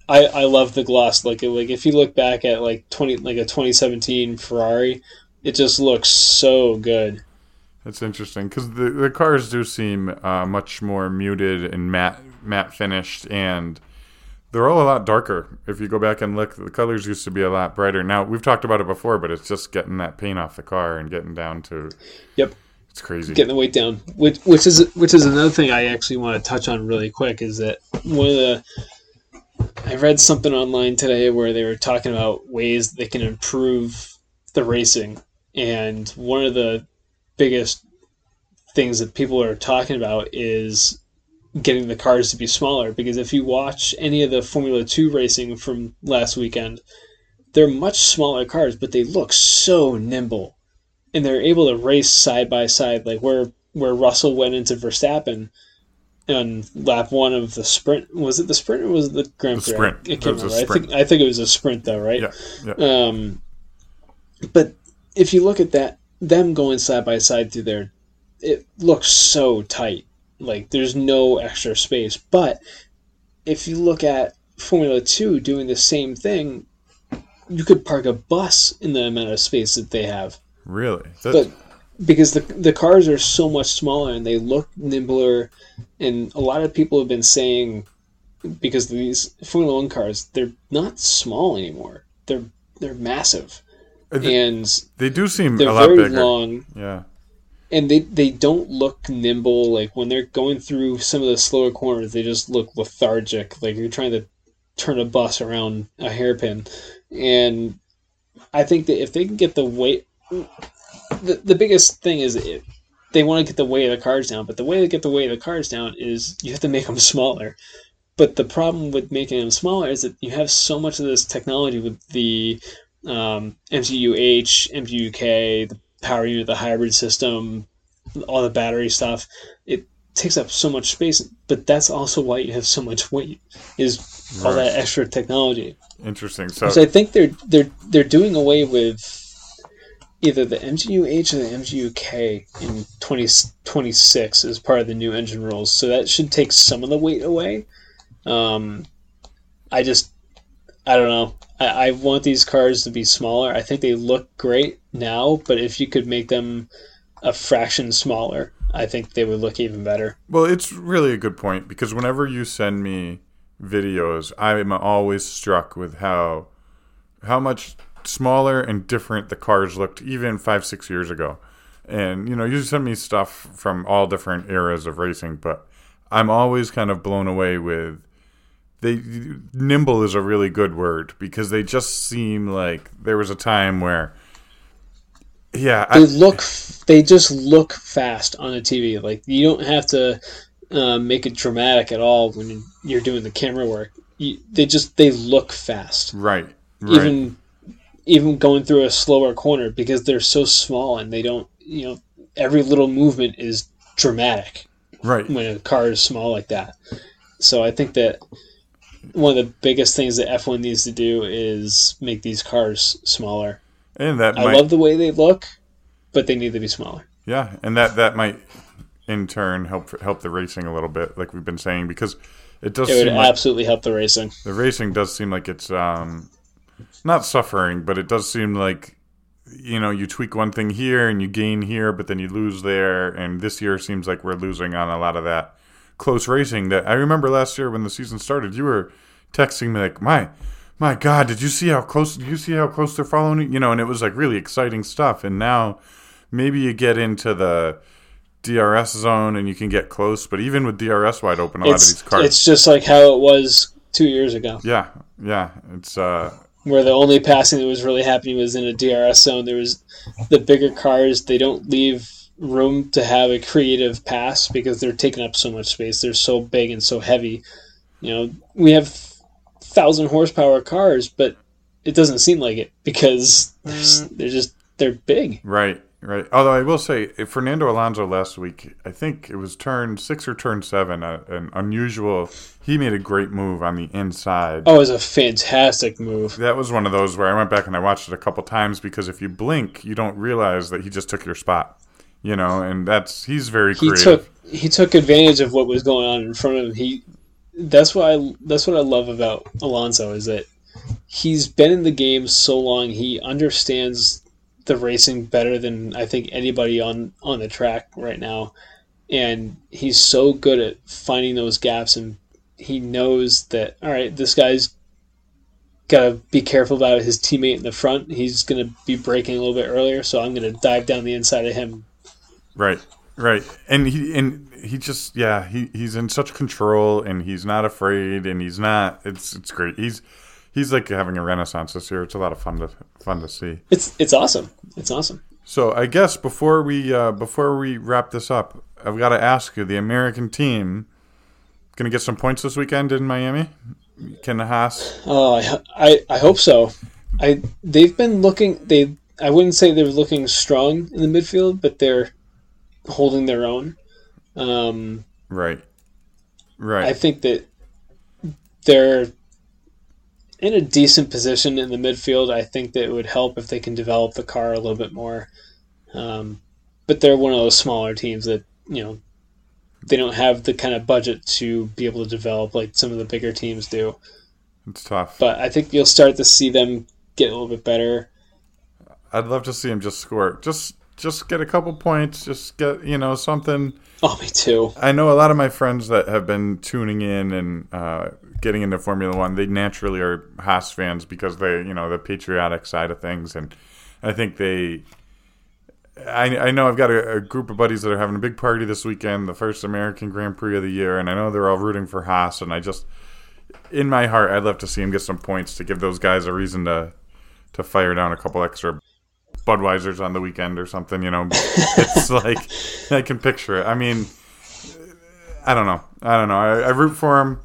Speaker 2: I, I love the gloss. Like like if you look back at like twenty like a twenty seventeen Ferrari, it just looks so good.
Speaker 1: That's interesting because the the cars do seem uh, much more muted and matte matte finished, and they're all a lot darker. If you go back and look, the colors used to be a lot brighter. Now we've talked about it before, but it's just getting that paint off the car and getting down to.
Speaker 2: Yep.
Speaker 1: It's crazy.
Speaker 2: getting the weight down. Which which is which is another thing I actually want to touch on really quick is that one of the I read something online today where they were talking about ways they can improve the racing, and one of the biggest things that people are talking about is getting the cars to be smaller. Because if you watch any of the Formula 2 racing from last weekend they're much smaller cars but they look so nimble. And they're able to race side by side, like where where Russell went into Verstappen on lap one of the sprint. Was it the sprint or was it the Grand
Speaker 1: The
Speaker 2: Prix?
Speaker 1: sprint.
Speaker 2: I
Speaker 1: It
Speaker 2: can't remember. I think I think it was a sprint though, right?
Speaker 1: Yeah. Yeah.
Speaker 2: Um, but if you look at that, them going side by side through there, it looks so tight. Like there's no extra space. But if you look at Formula Two doing the same thing, you could park a bus in the amount of space that they have
Speaker 1: Really? That,
Speaker 2: but because the the cars are so much smaller and they look nimbler, and a lot of people have been saying because these Formula One cars they're not small anymore. They're they're massive,
Speaker 1: they,
Speaker 2: and
Speaker 1: they do seem
Speaker 2: they're
Speaker 1: a lot
Speaker 2: very
Speaker 1: bigger.
Speaker 2: long,
Speaker 1: Yeah.
Speaker 2: and they they don't look nimble. Like when they're going through some of the slower corners, they just look lethargic. Like you're trying to turn a bus around a hairpin, and I think that if they can get the weight, the, the biggest thing is it, they want to get the weight of the cars down. But the way to get the weight of the cars down is you have to make them smaller. But the problem with making them smaller is that you have so much of this technology with the um, MGU-H, MGU-K, the power unit, the hybrid system, all the battery stuff. It takes up so much space, but that's also why you have so much weight is all
Speaker 1: Right.
Speaker 2: that extra technology.
Speaker 1: Interesting. So,
Speaker 2: So I think they're they're they're doing away with either the MGU-H or the MGU-K in 2026 as part of the new engine rules. So that should take some of the weight away. Um, I just I don't know. I, I want these cars to be smaller. I think they look great now, but if you could make them a fraction smaller, I think they would look even better.
Speaker 1: well, it's really a good point because whenever you send me videos, I'm always struck with how how much smaller and different the cars looked even five six years ago. And you know, you send me stuff from all different eras of racing, but I'm always kind of blown away with they nimble is a really good word because they just seem like there was a time where yeah,
Speaker 2: They
Speaker 1: I,
Speaker 2: look they just look fast on a TV. Like you don't have to uh, make it dramatic at all when you're doing the camera work. You, they just they look fast.
Speaker 1: right, right.
Speaker 2: even even going through a slower corner because they're so small and they don't you know every little movement is dramatic
Speaker 1: right.
Speaker 2: when a car is small like that. So i think that one of the biggest things that f1 needs to do is make these cars smaller.
Speaker 1: And that
Speaker 2: i
Speaker 1: might
Speaker 2: love the way they look but they need to be smaller.
Speaker 1: Yeah, and that that might in turn help help the racing a little bit, like we've been saying, because it does
Speaker 2: it would
Speaker 1: seem like
Speaker 2: absolutely help the racing.
Speaker 1: The racing does seem like it's um, not suffering, but it does seem like you know you tweak one thing here and you gain here, but then you lose there, and this year seems like we're losing on a lot of that close racing. That I remember last year when the season started, you were texting me like, "My, my God, did you see how close? Did you see how close they're following? You know?" And it was like really exciting stuff. And now maybe you get into the DRS zone and you can get close, but even with DRS wide open, a lot of these cars,
Speaker 2: it's just like how it was two years ago
Speaker 1: yeah, yeah, it's uh,
Speaker 2: where the only passing that was really happening was in a DRS zone. There was the bigger cars; they don't leave room to have a creative pass because they're taking up so much space. They're so big and so heavy. You know, we have thousand horsepower cars, but it doesn't seem like it because they're, they're just they're big.
Speaker 1: Right, right. Although I will say, if Fernando Alonso last week, I think it was turn six or turn seven, uh, an unusual. He made a great move on the inside.
Speaker 2: Oh, it was a fantastic move.
Speaker 1: That was one of those where I went back and I watched it a couple times because if you blink, you don't realize that he just took your spot. You know, and that's he's very
Speaker 2: He
Speaker 1: creative.
Speaker 2: took he took advantage of what was going on in front of him. He that's why I, that's what I love about Alonso is that he's been in the game so long. He understands the racing better than I think anybody on on the track right now, and he's so good at finding those gaps. And he knows that all right, this guy's got to be careful about his teammate in the front. He's going to be breaking a little bit earlier, so I'm going to dive down the inside of him.
Speaker 1: Right, right, and he and he just yeah he he's in such control and he's not afraid and he's not it's it's great. He's he's like having a renaissance this year. It's a lot of fun to fun to see.
Speaker 2: It's it's awesome. It's awesome.
Speaker 1: So I guess before we uh, before we wrap this up, I've got to ask you: the American team going to get some points this weekend in Miami? Can the Haas?
Speaker 2: Oh, I, I, I hope so. I they've been looking. They I wouldn't say they're looking strong in the midfield, but they're holding their own. Um,
Speaker 1: Right, Right.
Speaker 2: I think that they're in a decent position in the midfield. I think that it would help if they can develop the car a little bit more. Um, but they're one of those smaller teams that you know they don't have the kind of budget to be able to develop like some of the bigger teams do.
Speaker 1: it's tough.
Speaker 2: But I think you'll start to see them get a little bit better.
Speaker 1: I'd love to see him just score, just just get a couple points, just get you know something.
Speaker 2: Oh, me too.
Speaker 1: I know a lot of my friends that have been tuning in and uh, getting into Formula One. They naturally are Haas fans because they, you know, the patriotic side of things, and I think they. I, I know I've got a, a group of buddies that are having a big party this weekend, the first American Grand Prix of the year, and I know they're all rooting for Haas. And I just, in my heart, I'd love to see him get some points to give those guys a reason to to fire down a couple extra Budweisers on the weekend or something. You know, it's like I can picture it. I mean, I don't know. I don't know. I, I root for him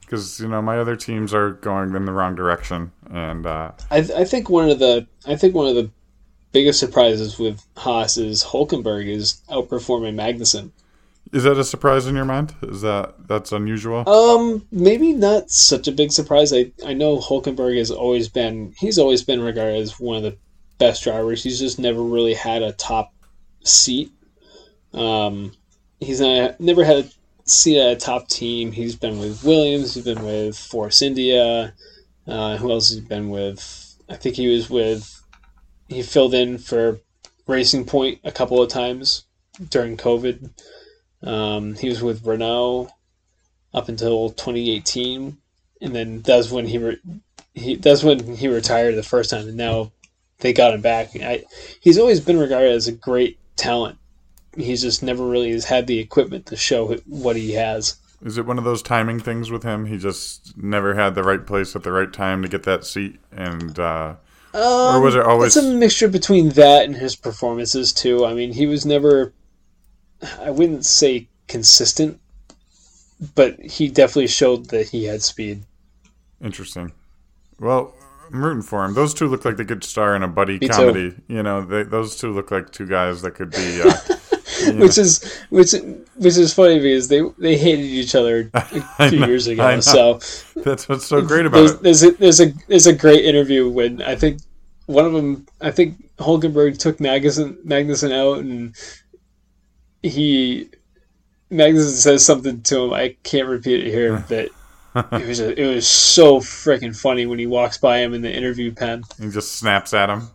Speaker 1: because you know my other teams are going in the wrong direction, and uh,
Speaker 2: I, I think one of the I think one of the biggest surprises with Haas is Hulkenberg is outperforming Magnussen.
Speaker 1: Is that a surprise in your mind? Is that that's unusual?
Speaker 2: Um, maybe not such a big surprise. I I know Hulkenberg has always been he's always been regarded as one of the best drivers. He's just never really had a top seat. Um, he's not, never had a seat at a top team. He's been with Williams. He's been with Force India. Uh, who else has he been with? I think he was with. He filled in for Racing Point a couple of times during COVID. Um, he was with Renault up until 2018, and then that's when he, re- he that's when he retired the first time, and now they got him back. I, he's always been regarded as a great talent. He's just never really has had the equipment to show what he has.
Speaker 1: Is it one of those timing things with him? He just never had the right place at the right time to get that seat, and uh,
Speaker 2: Um,
Speaker 1: or was it always?
Speaker 2: It's a mixture between that and his performances too. I mean, he was never. I wouldn't say consistent, but he definitely showed that he had speed.
Speaker 1: Interesting. Well, I'm rooting for him. Those two look like they could star in a buddy
Speaker 2: Me too.
Speaker 1: comedy. You know, they, those two look like two guys that could be. Uh, you know-
Speaker 2: Which is which which is funny because they they hated each other a few
Speaker 1: know,
Speaker 2: years ago. So
Speaker 1: that's what's so great about
Speaker 2: there's,
Speaker 1: it.
Speaker 2: there's a there's a there's a great interview when I think one of them I think Hulkenberg took Magnussen Magnussen out and he Magnussen says something to him. I can't repeat it here, but it was a, it was so freaking funny when he walks by him in the interview pen.
Speaker 1: He just snaps at him.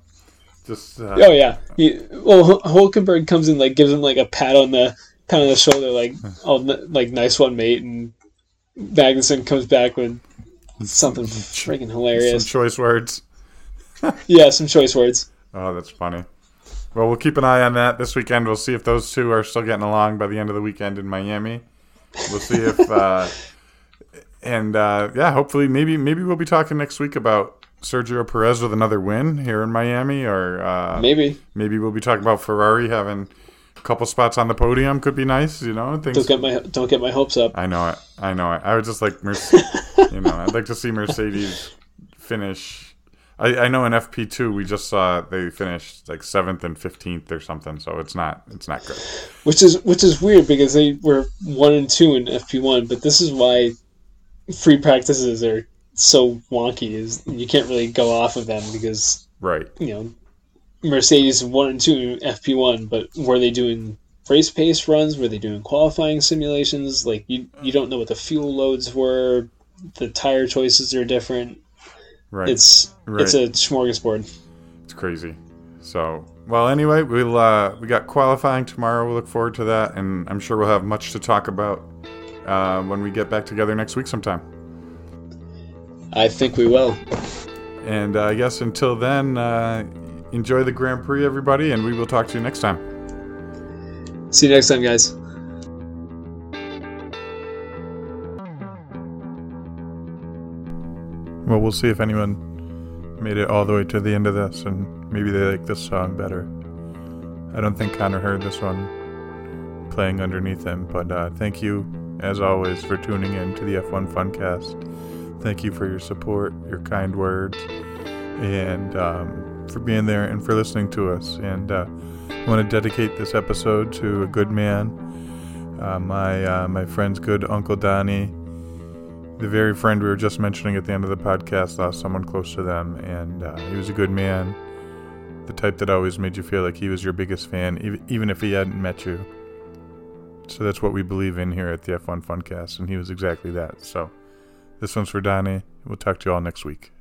Speaker 1: Just uh,
Speaker 2: Oh yeah, he, well Hul- Hulkenberg comes in like gives him like a pat on the pat on the shoulder, like oh n- like nice one, mate, and Magnussen comes back with something freaking
Speaker 1: some
Speaker 2: hilarious.
Speaker 1: choice words.
Speaker 2: Yeah, some choice words.
Speaker 1: Oh, that's funny. Well, we'll keep an eye on that this weekend. We'll see if those two are still getting along by the end of the weekend in Miami. We'll see if, uh, and uh, yeah, hopefully, maybe maybe we'll be talking next week about Sergio Perez with another win here in Miami, or uh,
Speaker 2: Maybe
Speaker 1: maybe we'll be talking about Ferrari having a couple spots on the podium. Could be nice, you know. Things.
Speaker 2: don't get my don't get my hopes up.
Speaker 1: I know it. I know it. I would just like, Merce- you know, I'd like to see Mercedes finish. I, I know in FP two we just saw they finished like seventh and fifteenth or something, so it's not it's not good.
Speaker 2: which is which is weird because they were one and two in FP one, but this is why free practices are so wonky. Is you can't really go off of them because
Speaker 1: Right.
Speaker 2: you know Mercedes one and two FP one, but were they doing race pace runs? Were they doing qualifying simulations? Like you you don't know what the fuel loads were. The tire choices are different.
Speaker 1: Right.
Speaker 2: It's
Speaker 1: Right.
Speaker 2: it's a smorgasbord.
Speaker 1: It's crazy. So well, anyway, we'll uh, we got qualifying tomorrow. We'll look forward to that, and I'm sure we'll have much to talk about uh, when we get back together next week sometime.
Speaker 2: I think we will.
Speaker 1: And uh, I guess until then, uh, enjoy the Grand Prix, everybody, and we will talk to you next time.
Speaker 2: See you next time, guys.
Speaker 1: Well, we'll see if anyone made it all the way to the end of this, and maybe they like this song better. I don't think Connor heard this one playing underneath him, but uh, thank you, as always, for tuning in to the F1 Funcast. Thank you for your support, your kind words, and um, for being there and for listening to us. And uh, I want to dedicate this episode to a good man, uh, my uh, my friend's good Uncle Donnie the very friend we were just mentioning at the end of the podcast lost someone close to them, and uh, he was a good man, the type that always made you feel like he was your biggest fan, ev- even if he hadn't met you. So that's what we believe in here at the F1 Funcast, and he was exactly that. So this one's for Donnie. We'll talk to you all next week.